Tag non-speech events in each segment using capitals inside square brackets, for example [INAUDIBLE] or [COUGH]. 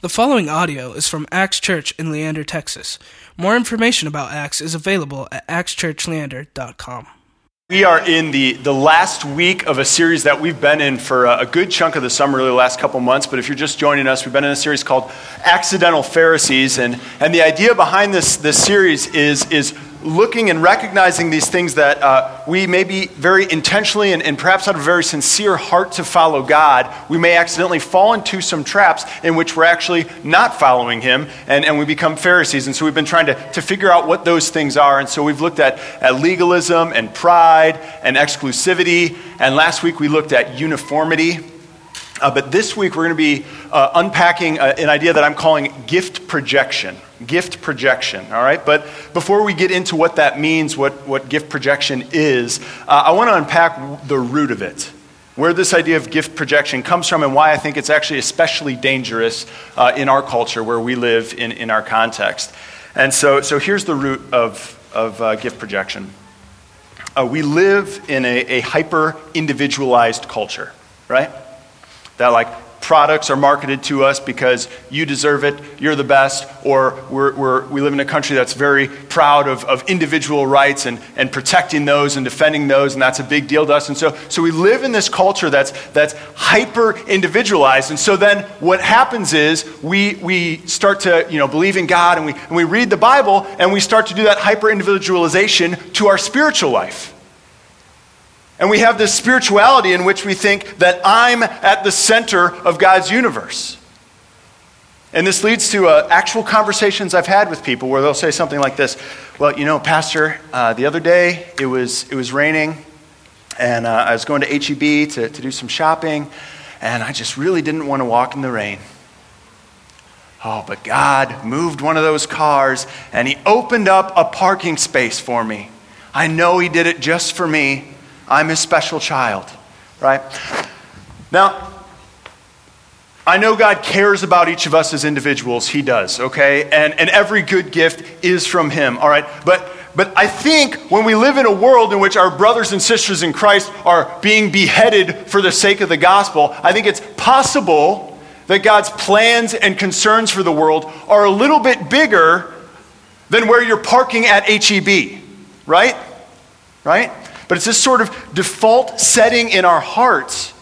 The following audio is from Axe Church in Leander, Texas. More information about Axe is available at axechurchleander.com. We are in the, the last week of a series that we've been in for a, a good chunk of the summer, really the last couple months. But if you're just joining us, we've been in a series called Accidental Pharisees. And, and the idea behind this, this series is, is looking and recognizing these things that uh, we may be very intentionally and, and, perhaps out of a very sincere heart to follow God, we may accidentally fall into some traps in which we're actually not following Him and, and we become Pharisees. And so we've been trying to, to figure out what those things are. And so we've looked at, at legalism and pride and exclusivity. And last week we looked at uniformity. Uh, but this week we're going to be uh, unpacking uh, an idea that I'm calling gift projection. Gift projection, all right? But before we get into what that means, what, what gift projection is, uh, I want to unpack the root of it. Where this idea of gift projection comes from and why I think it's actually especially dangerous uh, in our culture where we live in, in our context. And so, so here's the root of, of gift projection. we live in a, a hyper individualized culture, right? That, like, products are marketed to us because you deserve it, you're the best, or we're, we're, we live in a country that's very proud of, of individual rights and, and protecting those and defending those, and that's a big deal to us. And so, so we live in this culture that's, that's hyper individualized. And so then what happens is we, we start to you know, believe in God and we, and we read the Bible and we start to do that hyper individualization to our spiritual life. And we have this spirituality in which we think that I'm at the center of God's universe. And this leads to uh, actual conversations I've had with people where they'll say something like this Well, you know, Pastor, uh, the other day it was, it was raining, and uh, I was going to HEB to, to do some shopping, and I just really didn't want to walk in the rain. Oh, but God moved one of those cars, and He opened up a parking space for me. I know He did it just for me. I'm his special child, right? Now, I know God cares about each of us as individuals. He does, okay? And, and every good gift is from Him, all right? But, but I think when we live in a world in which our brothers and sisters in Christ are being beheaded for the sake of the gospel, I think it's possible that God's plans and concerns for the world are a little bit bigger than where you're parking at HEB, right? Right? But it's this sort of default setting in our hearts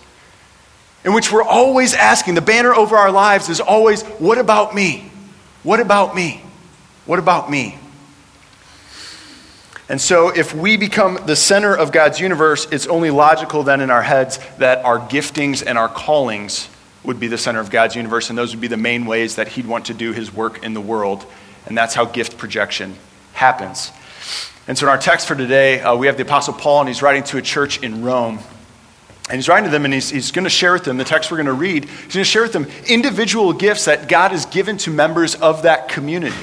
in which we're always asking the banner over our lives is always, What about me? What about me? What about me? And so, if we become the center of God's universe, it's only logical then in our heads that our giftings and our callings would be the center of God's universe, and those would be the main ways that He'd want to do His work in the world. And that's how gift projection happens. And so in our text for today, uh, we have the Apostle Paul, and he's writing to a church in Rome. And he's writing to them, and he's, he's going to share with them the text we're going to read. He's going to share with them individual gifts that God has given to members of that community.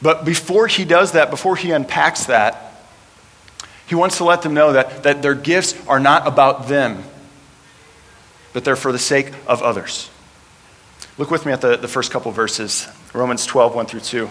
But before he does that, before he unpacks that, he wants to let them know that, that their gifts are not about them, but they're for the sake of others. Look with me at the, the first couple verses Romans 12, 1 through 2.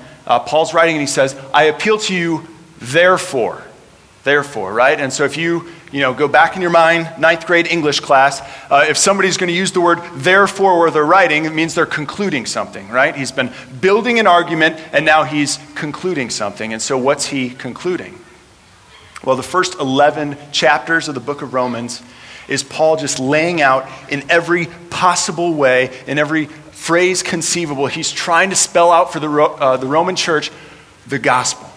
uh, Paul's writing and he says, I appeal to you, therefore. Therefore, right? And so if you, you know, go back in your mind, ninth grade English class, uh, if somebody's going to use the word therefore where they're writing, it means they're concluding something, right? He's been building an argument and now he's concluding something. And so what's he concluding? Well, the first 11 chapters of the book of Romans is Paul just laying out in every possible way, in every phrase conceivable. He's trying to spell out for the, uh, the Roman church the gospel,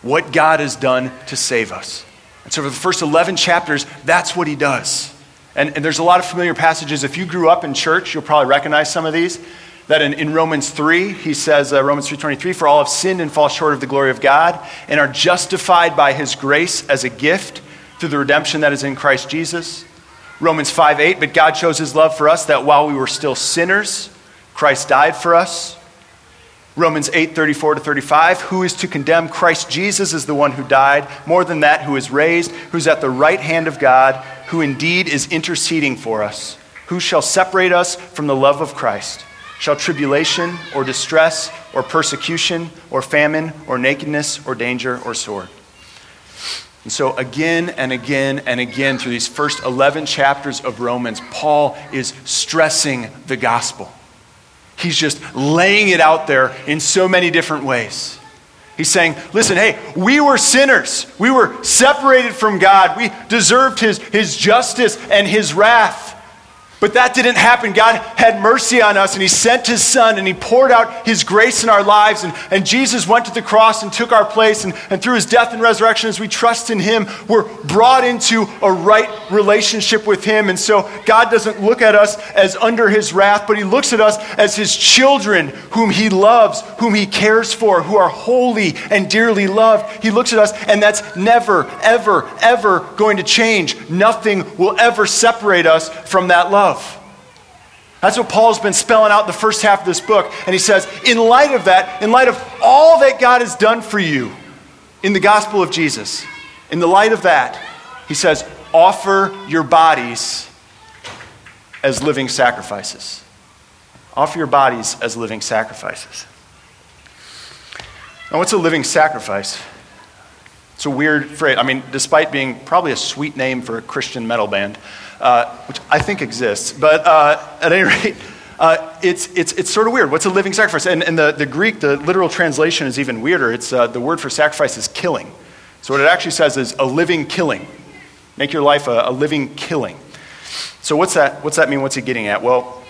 what God has done to save us. And so, for the first 11 chapters, that's what he does. And, and there's a lot of familiar passages. If you grew up in church, you'll probably recognize some of these. That in, in Romans 3, he says, uh, Romans 3.23, For all have sinned and fall short of the glory of God, and are justified by his grace as a gift through the redemption that is in Christ Jesus. Romans 5 8, but God shows his love for us that while we were still sinners, Christ died for us. Romans 8, 34 to 35. Who is to condemn? Christ Jesus is the one who died. More than that, who is raised, who's at the right hand of God, who indeed is interceding for us. Who shall separate us from the love of Christ? Shall tribulation or distress or persecution or famine or nakedness or danger or sword? And so, again and again and again, through these first 11 chapters of Romans, Paul is stressing the gospel. He's just laying it out there in so many different ways. He's saying, listen, hey, we were sinners. We were separated from God. We deserved his, his justice and his wrath. But that didn't happen. God had mercy on us and He sent His Son and He poured out His grace in our lives. And, and Jesus went to the cross and took our place. And, and through His death and resurrection, as we trust in Him, we're brought into a right relationship with Him. And so God doesn't look at us as under His wrath, but He looks at us as His children whom He loves, whom He cares for, who are holy and dearly loved. He looks at us, and that's never, ever, ever going to change. Nothing will ever separate us from that love love. That's what Paul's been spelling out the first half of this book. And he says, in light of that, in light of all that God has done for you in the gospel of Jesus, in the light of that, he says, offer your bodies as living sacrifices. Offer your bodies as living sacrifices. Now, what's a living sacrifice? It's a weird phrase. I mean, despite being probably a sweet name for a Christian metal band, uh, which I think exists. But uh, at any [LAUGHS] rate, uh, it's, it's, it's sort of weird. What's a living sacrifice? And, and the, the Greek, the literal translation is even weirder. It's, uh, the word for sacrifice is killing. So what it actually says is a living killing. Make your life a, a living killing. So what's that, what's that mean? What's he getting at? Well,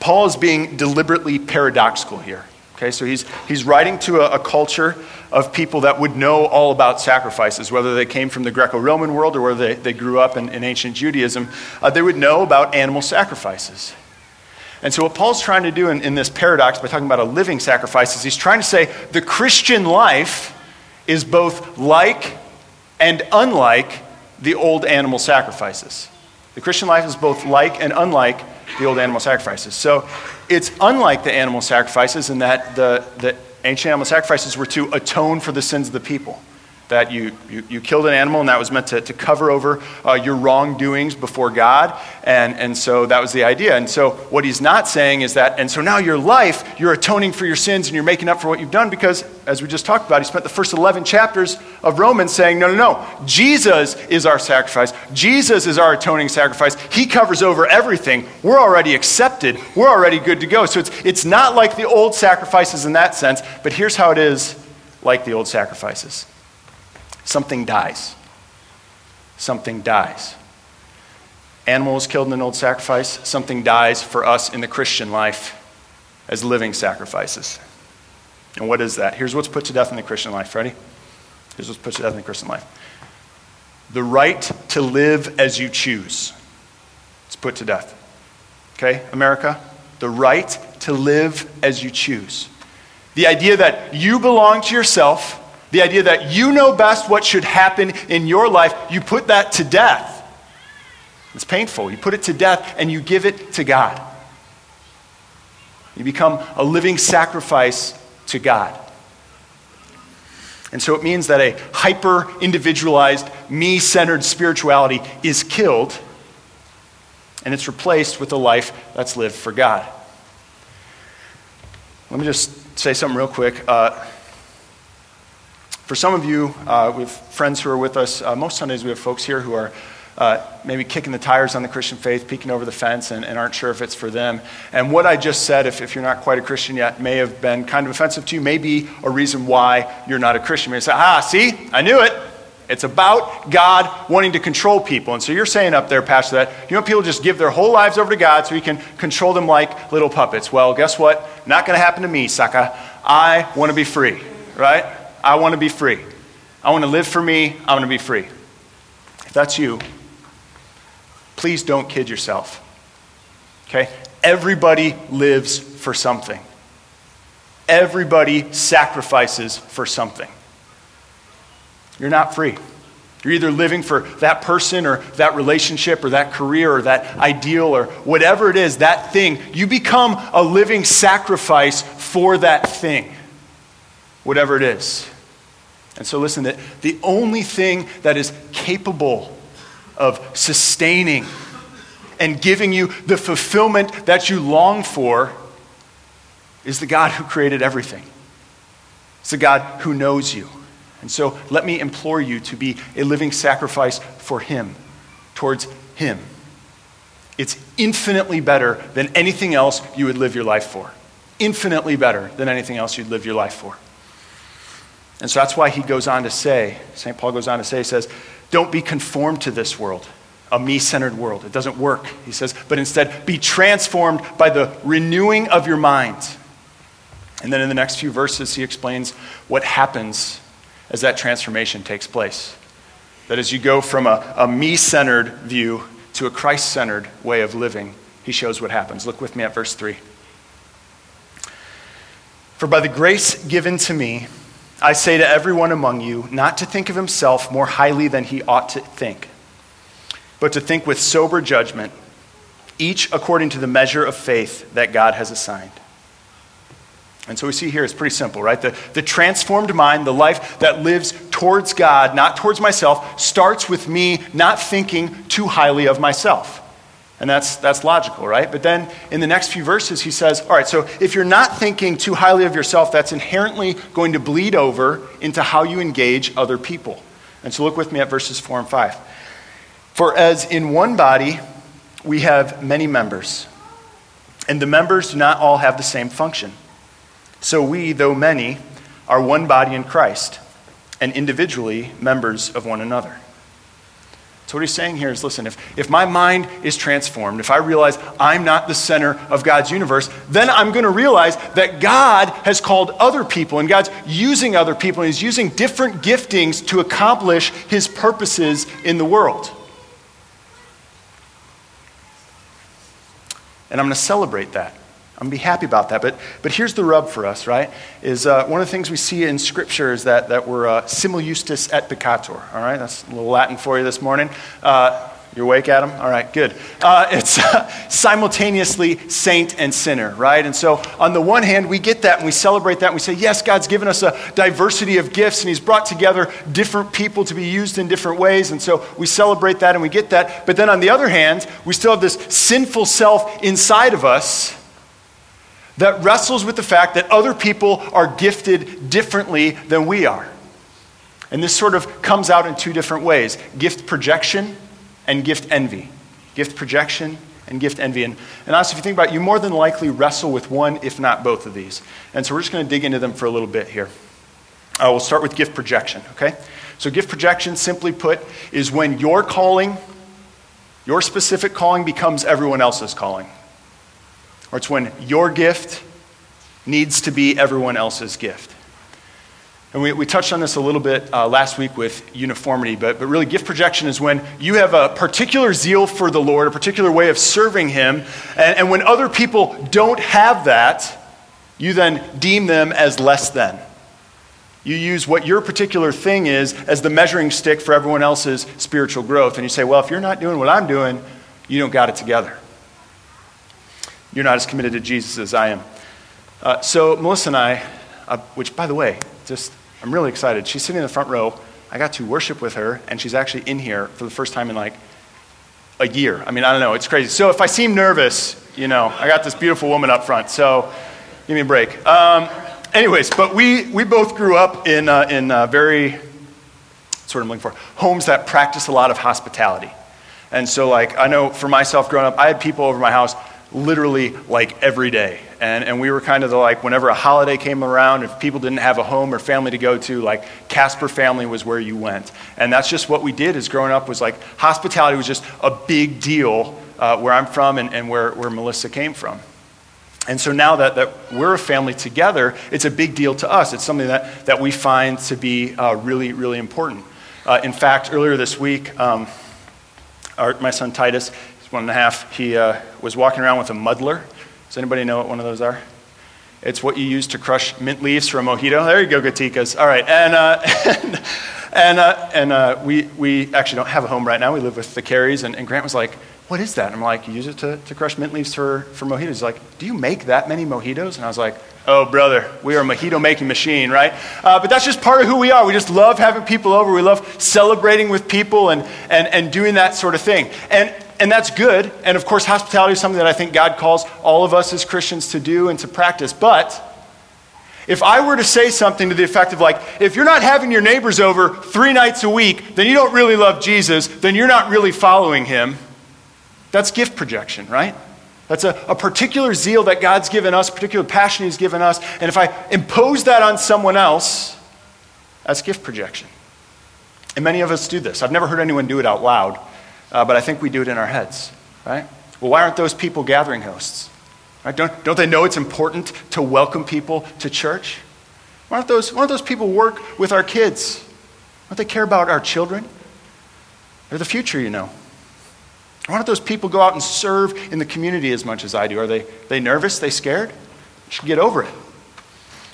Paul is being deliberately paradoxical here. Okay, so he's, he's writing to a, a, culture of people that would know all about sacrifices, whether they came from the Greco Roman world or whether they, they grew up in, in ancient Judaism. Uh, they would know about animal sacrifices. And so, what Paul's trying to do in, in this paradox by talking about a living sacrifice is he's trying to say the Christian life is both like and unlike the old animal sacrifices. The Christian life is both like and unlike the old animal sacrifices. So it's unlike the animal sacrifices in that the, the ancient animal sacrifices were to atone for the sins of the people that you, you, you, killed an animal and that was meant to, to cover over uh, your wrongdoings before God. And, and so that was the idea. And so what he's not saying is that, and so now your life, you're atoning for your sins and you're making up for what you've done because, as we just talked about, he spent the first 11 chapters of Romans saying, no, no, no, Jesus is our sacrifice. Jesus is our atoning sacrifice. He covers over everything. We're already accepted. We're already good to go. So it's, it's not like the old sacrifices in that sense, but here's how it is like the old sacrifices something dies. Something dies. Animal killed in an old sacrifice, something dies for us in the Christian life as living sacrifices. And what is that? Here's what's put to death in the Christian life. Ready? Here's what's put to death in the Christian life the right to live as you choose. It's put to death. Okay, America? The right to live as you choose. The idea that you belong to yourself the idea that you know best what should happen in your life, you put that to death. It's painful. You put it to death and you give it to God. You become a living sacrifice to God. And so it means that a hyper individualized, me centered spirituality is killed and it's replaced with a life that's lived for God. Let me just say something real quick. Uh, for some of you, uh, we have friends who are with us. Uh, most Sundays, we have folks here who are uh, maybe kicking the tires on the Christian faith, peeking over the fence, and, and aren't sure if it's for them. And what I just said, if, if, you're not quite a Christian yet, may have been kind of offensive to you, may be a reason why you're not a Christian. You may say, ah, see, I knew it. It's about God wanting to control people. And so you're saying up there, Pastor, that you know people just give their whole lives over to God so he can control them like little puppets. Well, guess what? Not going to happen to me, sucker. I want to be free, right? I want to be free. I want to live for me. I want to be free. If that's you, please don't kid yourself. Okay? Everybody lives for something. Everybody sacrifices for something. You're not free. You're either living for that person or that relationship or that career or that ideal or whatever it is, that thing. You become a living sacrifice for that thing, whatever it is. And so, listen, the only thing that is capable of sustaining and giving you the fulfillment that you long for is the God who created everything. It's the God who knows you. And so let me implore you to be a living sacrifice for Him, towards Him. It's infinitely better than anything else you would live your life for. Infinitely better than anything else you'd live your life for. And so that's why he goes on to say, St. Paul goes on to say, he says, don't be conformed to this world, a me centered world. It doesn't work, he says, but instead be transformed by the renewing of your mind. And then in the next few verses, he explains what happens as that transformation takes place. That as you go from a, a me centered view to a Christ centered way of living, he shows what happens. Look with me at verse 3. For by the grace given to me, I say to everyone among you not to think of himself more highly than he ought to think, but to think with sober judgment, each according to the measure of faith that God has assigned. And so we see here it's pretty simple, right? The, the transformed mind, the life that lives towards God, not towards myself, starts with me not thinking too highly of myself. And that's, that's logical, right? But then in the next few verses, he says, all right, so if you're not thinking too highly of yourself, that's inherently going to bleed over into how you engage other people. And so look with me at verses 4 and 5. For as in one body we have many members, and the members do not all have the same function. So we, though many, are one body in Christ, and individually members of one another. So, what he's saying here is listen, if, if my mind is transformed, if I realize I'm not the center of God's universe, then I'm going to realize that God has called other people, and God's using other people, and He's using different giftings to accomplish His purposes in the world. And I'm going to celebrate that. I'm be happy about that. But, but here's the rub for us, right? Is uh, one of the things we see in Scripture is that, that we're uh, simul justus et peccator. All right, that's a little Latin for you this morning. Uh, you're awake, Adam? All right, good. Uh, it's uh, simultaneously saint and sinner, right? And so, on the one hand, we get that and we celebrate that and we say, yes, God's given us a diversity of gifts and He's brought together different people to be used in different ways. And so, we celebrate that and we get that. But then, on the other hand, we still have this sinful self inside of us that wrestles with the fact that other people are gifted differently than we are. And this sort of comes out in two different ways gift projection and gift envy. Gift projection and gift envy. And, and honestly, if you think about it, you more than likely wrestle with one, if not both of these. And so we're just going to dig into them for a little bit here. Uh, we'll start with gift projection, okay? So, gift projection, simply put, is when your calling, your specific calling, becomes everyone else's calling or it's when your gift needs to be everyone else's gift. And we, we touched on this a little bit uh, last week with uniformity, but, but really, gift projection is when you have a particular zeal for the Lord, a particular way of serving Him, and, and when other people don't have that, you then deem them as less than. You use what your particular thing is as the measuring stick for everyone else's spiritual growth. And you say, well, if you're not doing what I'm doing, you don't got it together. You're not as committed to Jesus as I am. Uh, so, Melissa and I, uh, which, by the way, just, I'm really excited. She's sitting in the front row. I got to worship with her, and she's actually in here for the first time in like a year. I mean, I don't know. It's crazy. So, if I seem nervous, you know, I got this beautiful woman up front. So, give me a break. Um, anyways, but we, we both grew up in, uh, in uh, very, sort of looking for, homes that practice a lot of hospitality. And so, like, I know for myself growing up, I had people over my house literally like every day. And, and we were kind of the, like, whenever a holiday came around, if people didn't have a home or family to go to, like Casper family was where you went. And that's just what we did as growing up was like hospitality was just a big deal uh, where I'm from and, and where, where Melissa came from. And so now that, that we're a family together, it's a big deal to us. It's something that, that we find to be uh, really, really important. Uh, in fact, earlier this week, um, our, my son Titus, one and a half, he uh, was walking around with a muddler. Does anybody know what one of those are? It's what you use to crush mint leaves for a mojito. There you go, Gatikas. All right. And, uh, and, [LAUGHS] And, uh, and uh, we, we actually don't have a home right now. We live with the Carries. And, and Grant was like, What is that? And I'm like, You use it to, to crush mint leaves for, for mojitos. He's like, Do you make that many mojitos? And I was like, Oh, brother, we are a mojito making machine, right? Uh, but that's just part of who we are. We just love having people over. We love celebrating with people and, and, and doing that sort of thing. And, and that's good. And of course, hospitality is something that I think God calls all of us as Christians to do and to practice. But if I were to say something to the effect of, like, if you're not having your neighbors over three nights a week, then you don't really love Jesus, then you're not really following him, that's gift projection, right? That's a, a particular zeal that God's given us, particular passion He's given us. And if I impose that on someone else, that's gift projection. And many of us do this. I've never heard anyone do it out loud, uh, but I think we do it in our heads, right? Well, why aren't those people gathering hosts? Right? Don't, don't they know it's important to welcome people to church? Why don't, those, why don't those people work with our kids? Why don't they care about our children? They're the future, you know. Why don't those people go out and serve in the community as much as I do? Are they, they nervous? They scared? You should get over it.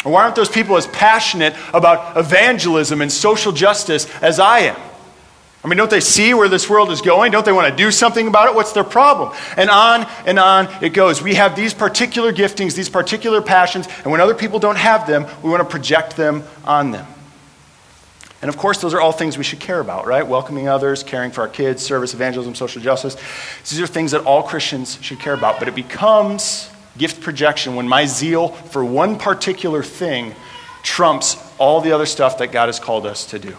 Or why aren't those people as passionate about evangelism and social justice as I am? I mean, don't they see where this world is going? Don't they want to do something about it? What's their problem? And on and on it goes. We have these particular giftings, these particular passions, and when other people don't have them, we want to project them on them. And of course, those are all things we should care about, right? Welcoming others, caring for our kids, service, evangelism, social justice. These are things that all Christians should care about. But it becomes gift projection when my zeal for one particular thing trumps all the other stuff that God has called us to do.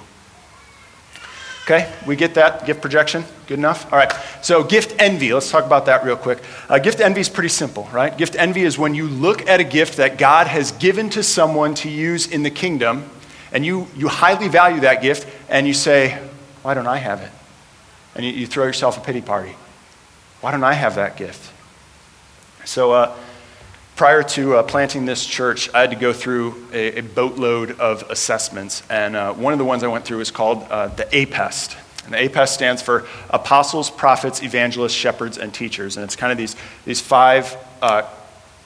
Okay, we get that? Gift projection? Good enough? All right, so gift envy. Let's talk about that real quick. Uh, gift envy is pretty simple, right? Gift envy is when you look at a gift that God has given to someone to use in the kingdom and you, you highly value that gift, and you say, Why don't I have it? And you, you throw yourself a pity party. Why don't I have that gift? So, uh, prior to uh, planting this church, I had to go through a, a boatload of assessments. And uh, one of the ones I went through is called uh, the APEST. And the APEST stands for Apostles, Prophets, Evangelists, Shepherds, and Teachers. And it's kind of these, these five uh,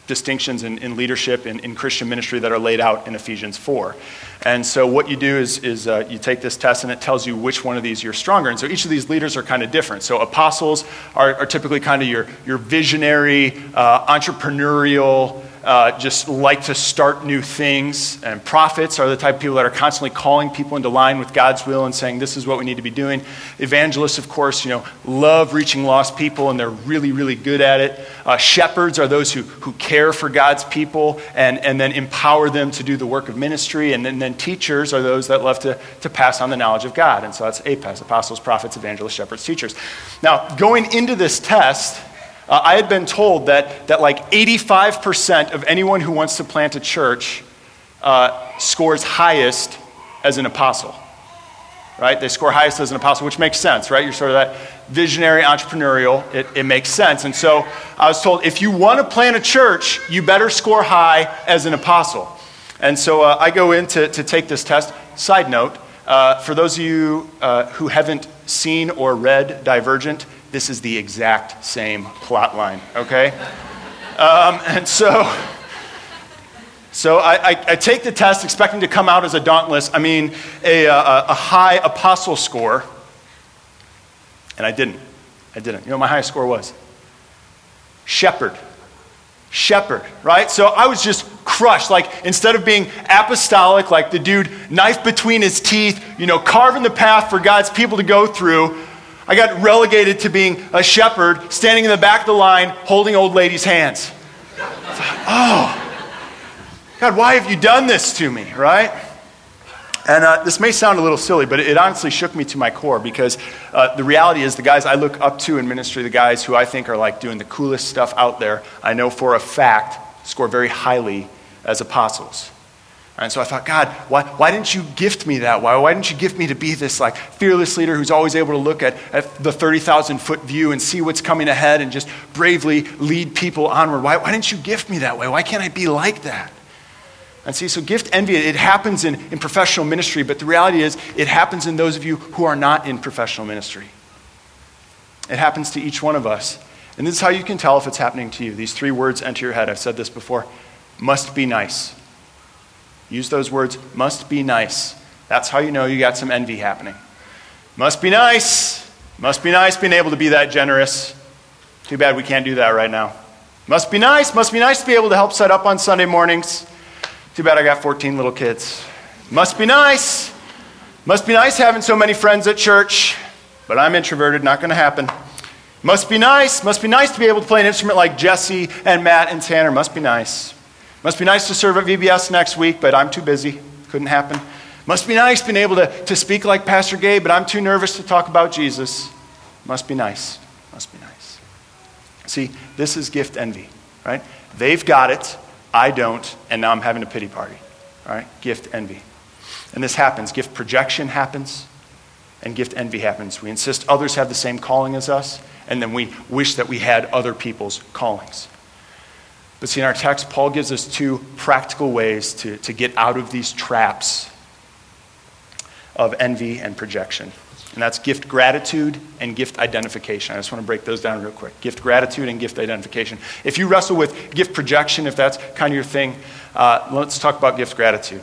distinctions in, in leadership in, in, Christian ministry that are laid out in Ephesians 4. And so, what you do is, is uh, you take this test and it tells you which one of these you're stronger. And so, each of these leaders are kind of different. So, apostles are, are typically kind of your, your visionary, uh, entrepreneurial, uh, just like to start new things. And prophets are the type of people that are constantly calling people into line with God's will and saying, this is what we need to be doing. Evangelists, of course, you know, love reaching lost people and they're really, really good at it. Uh, shepherds are those who, who care for God's people and, and then empower them to do the work of ministry. And then, then teachers are those that love to, to pass on the knowledge of God. And so that's APES, apostles, prophets, evangelists, shepherds, teachers. Now, going into this test, uh, I had been told that, that like 85% of anyone who wants to plant a church uh, scores highest as an apostle. Right? They score highest as an apostle, which makes sense, right? You're sort of that visionary, entrepreneurial. It, it makes sense. And so I was told if you want to plant a church, you better score high as an apostle. And so uh, I go in to, to take this test. Side note, uh, for those of you uh, who haven't seen or read Divergent, this is the exact same plot line, okay? Um, and so, so I, I, I, take the test expecting to come out as a dauntless, I mean, a, a, a high apostle score, and I didn't. I didn't. You know my highest score was? Shepherd. Shepherd, right? So I was just crushed. Like, instead of being apostolic, like the dude, knife between his teeth, you know, carving the path for God's people to go through, I got relegated to being a shepherd standing in the back of the line holding old ladies' hands. Oh, God, why have you done this to me, right? And uh, this may sound a little silly, but it honestly shook me to my core because uh, the reality is the guys I look up to in ministry, the guys who I think are like doing the coolest stuff out there, I know for a fact score very highly as apostles. And so I thought, God, why, why didn't you gift me that? Why, why didn't you gift me to be this like fearless leader who's always able to look at, at the 30,000 foot view and see what's coming ahead and just bravely lead people onward? Why, why didn't you gift me that way? Why can't I be like that? And see, so gift envy, it happens in, in professional ministry, but the reality is it happens in those of you who are not in professional ministry. It happens to each one of us. And this is how you can tell if it's happening to you. These three words enter your head. I've said this before must be nice. Use those words, must be nice. That's how you know you got some envy happening. Must be nice. Must be nice being able to be that generous. Too bad we can't do that right now. Must be nice. Must be nice to be able to help set up on Sunday mornings. Too bad I got 14 little kids. Must be nice. Must be nice having so many friends at church, but I'm introverted, not going to happen. Must be nice. Must be nice to be able to play an instrument like Jesse and Matt and Tanner. Must be nice. Must be nice to serve at VBS next week, but I'm too busy. Couldn't happen. Must be nice being able to, to speak like Pastor Gabe, but I'm too nervous to talk about Jesus. Must be nice. Must be nice. See, this is gift envy, right? They've got it, I don't, and now I'm having a pity party. All right? Gift envy. And this happens. Gift projection happens, and gift envy happens. We insist others have the same calling as us, and then we wish that we had other people's callings. But see, in our text, Paul gives us two practical ways to, to get out of these traps of envy and projection. And that's gift gratitude and gift identification. I just want to break those down real quick. Gift gratitude and gift identification. If you wrestle with gift projection, if that's kind of your thing, uh, let's talk about gift gratitude.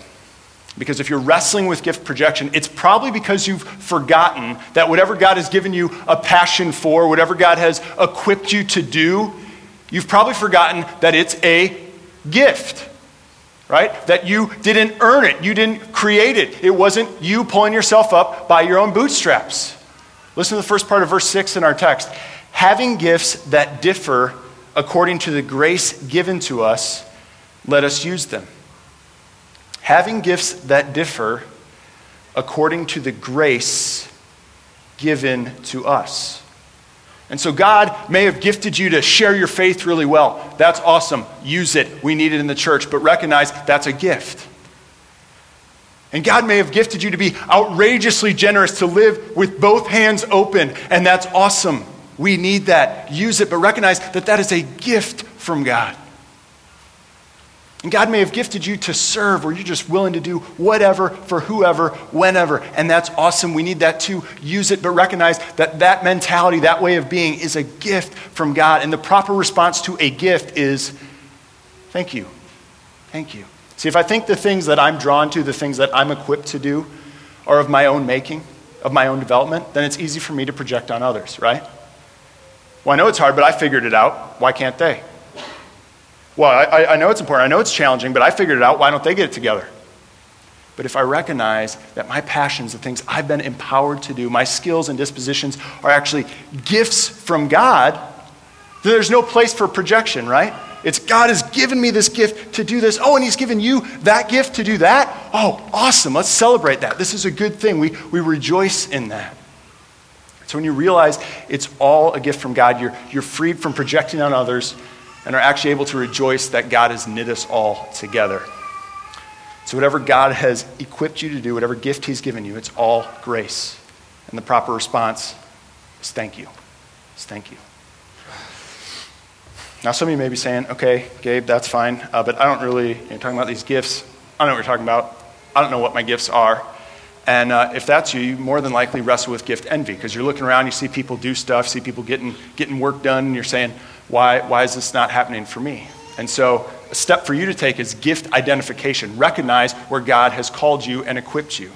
Because if you're wrestling with gift projection, it's probably because you've forgotten that whatever God has given you a passion for, whatever God has equipped you to do, you've probably forgotten that it's a gift right? That you didn't earn it, you didn't create it. It wasn't you pulling yourself up by your own bootstraps. Listen to the first part of verse 6 in our text. Having gifts that differ according to the grace given to us, let us use them. Having gifts that differ according to the grace given to us. And so God may have gifted you to share your faith really well. That's awesome. Use it. We need it in the church. But recognize that's a gift. And God may have gifted you to be outrageously generous, to live with both hands open. And that's awesome. We need that. Use it. But recognize that that is a gift from God. And God may have gifted you to serve, or you're just willing to do whatever for whoever, whenever. And that's awesome. We need that to use it, but recognize that that mentality, that way of being, is a gift from God. And the proper response to a gift is thank you. Thank you. See, if I think the things that I'm drawn to, the things that I'm equipped to do, are of my own making, of my own development, then it's easy for me to project on others, right? Well, I know it's hard, but I figured it out. Why can't they? Well, I, I know it's important. I know it's challenging, but I figured it out. Why don't they get it together? But if I recognize that my passions, the things I've been empowered to do, my skills and dispositions are actually gifts from God, then there's no place for projection, right? It's God has given me this gift to do this. Oh, and He's given you that gift to do that. Oh, awesome. Let's celebrate that. This is a good thing. We, we rejoice in that. So when you realize it's all a gift from God, you're, you're freed from projecting on others and are actually able to rejoice that God has knit us all together. So, whatever God has equipped you to do, whatever gift He's given you, it's all grace. And the proper response is thank you. It's thank you. Now, some of you may be saying, okay, Gabe, that's fine, uh, but I don't really, you know, talking about these gifts, I don't know what you're talking about. I don't know what my gifts are. And uh, if that's you, you more than likely wrestle with gift envy because you're looking around, you see people do stuff, see people getting, getting work done, and you're saying, why, why is this not happening for me? And so, a step for you to take is gift identification. Recognize where God has called you and equipped you.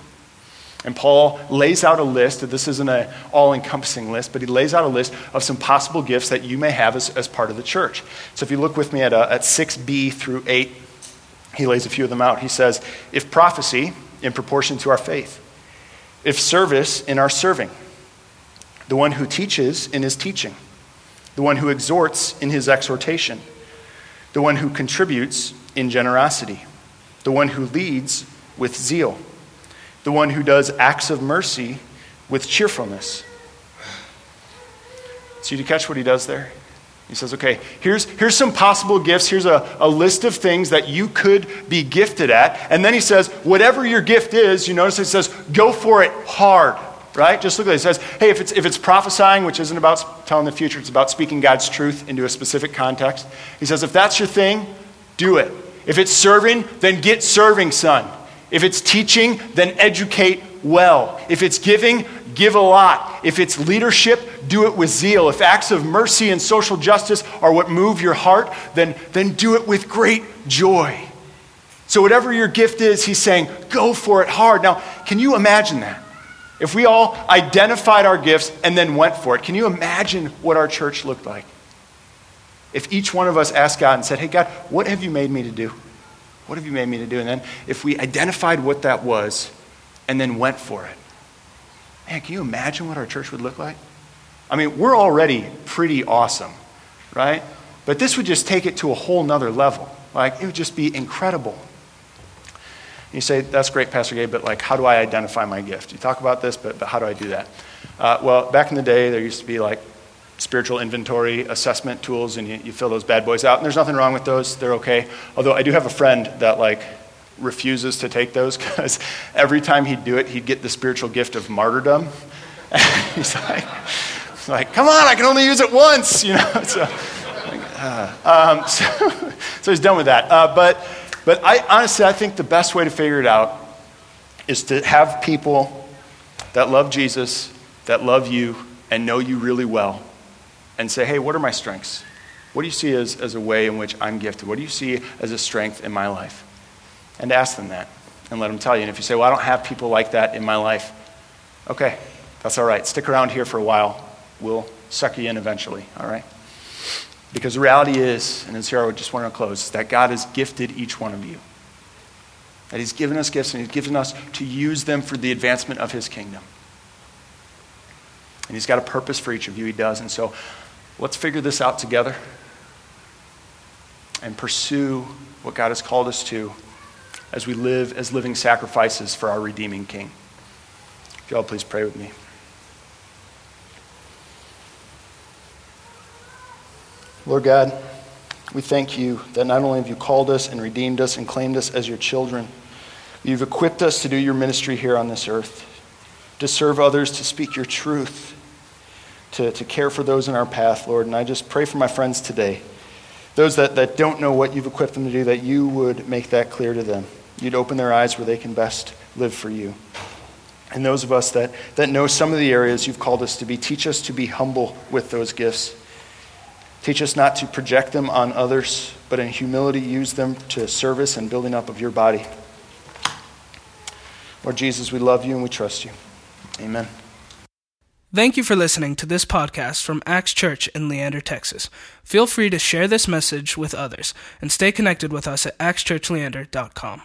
And Paul lays out a list, this isn't an all encompassing list, but he lays out a list of some possible gifts that you may have as, as part of the church. So if you look with me at, uh, at 6b through 8, he lays a few of them out. He says, If prophecy, in proportion to our faith, if service, in our serving, the one who teaches, in his teaching the one who exhorts in his exhortation, the one who contributes in generosity, the one who leads with zeal, the one who does acts of mercy with cheerfulness. See, to catch what he does there? He says, okay, here's, here's some possible gifts. Here's a, a list of things that you could be gifted at. And then he says, whatever your gift is, you notice it says, go for it hard right? Just look at it. It says, hey, if it's, if it's prophesying, which isn't about telling the future, it's about speaking God's truth into a specific context. He says, if that's your thing, do it. If it's serving, then get serving, son. If it's teaching, then educate well. If it's giving, give a lot. If it's leadership, do it with zeal. If acts of mercy and social justice are what move your heart, then, then do it with great joy. So, whatever your gift is, he's saying, go for it hard. Now, can you imagine that? If we all identified our gifts and then went for it, can you imagine what our church looked like? If each one of us asked God and said, Hey, God, what have you made me to do? What have you made me to do? And then if we identified what that was and then went for it, man, can you imagine what our church would look like? I mean, we're already pretty awesome, right? But this would just take it to a whole nother level. Like, it would just be incredible. You say, that's great, Pastor Gabe, but like, how do I identify my gift? You talk about this, but, but how do I do that? Uh, well, back in the day, there used to be like spiritual inventory assessment tools, and you, you fill those bad boys out. And there's nothing wrong with those, they're okay. Although I do have a friend that like refuses to take those because every time he'd do it, he'd get the spiritual gift of martyrdom. [LAUGHS] he's like, like, come on, I can only use it once, you know. [LAUGHS] So, uh, um, [LAUGHS] so, so, he's done with that. Uh, but but I honestly, I think the best way to figure it out is to have people that love Jesus, that love you, and know you really well, and say, hey, what are my strengths? What do you see as, as a way in which I'm gifted? What do you see as a strength in my life? And ask them that and let them tell you. And if you say, well, I don't have people like that in my life, okay, that's all right. Stick around here for a while. We'll suck you in eventually, all right? Because the reality is, and as here I would just want to close, that God has gifted each one of you. That He's given us gifts and He's given us to use them for the advancement of His kingdom. And He's got a purpose for each of you, He does. And so let's figure this out together and pursue what God has called us to as we live as living sacrifices for our redeeming King. If you all please pray with me. Lord God, we thank you that not only have you called us and redeemed us and claimed us as your children, you've equipped us to do your ministry here on this earth, to serve others, to speak your truth, to, to care for those in our path, Lord. And I just pray for my friends today, those that, that don't know what you've equipped them to do, that you would make that clear to them. You'd open their eyes where they can best live for you. And those of us that, that know some of the areas you've called us to be, teach us to be humble with those gifts Teach us not to project them on others, but in humility use them to service and building up of your body. Lord Jesus, we love you and we trust you. Amen. Thank you for listening to this podcast from Axe Church in Leander, Texas. Feel free to share this message with others and stay connected with us at axechurchleander.com.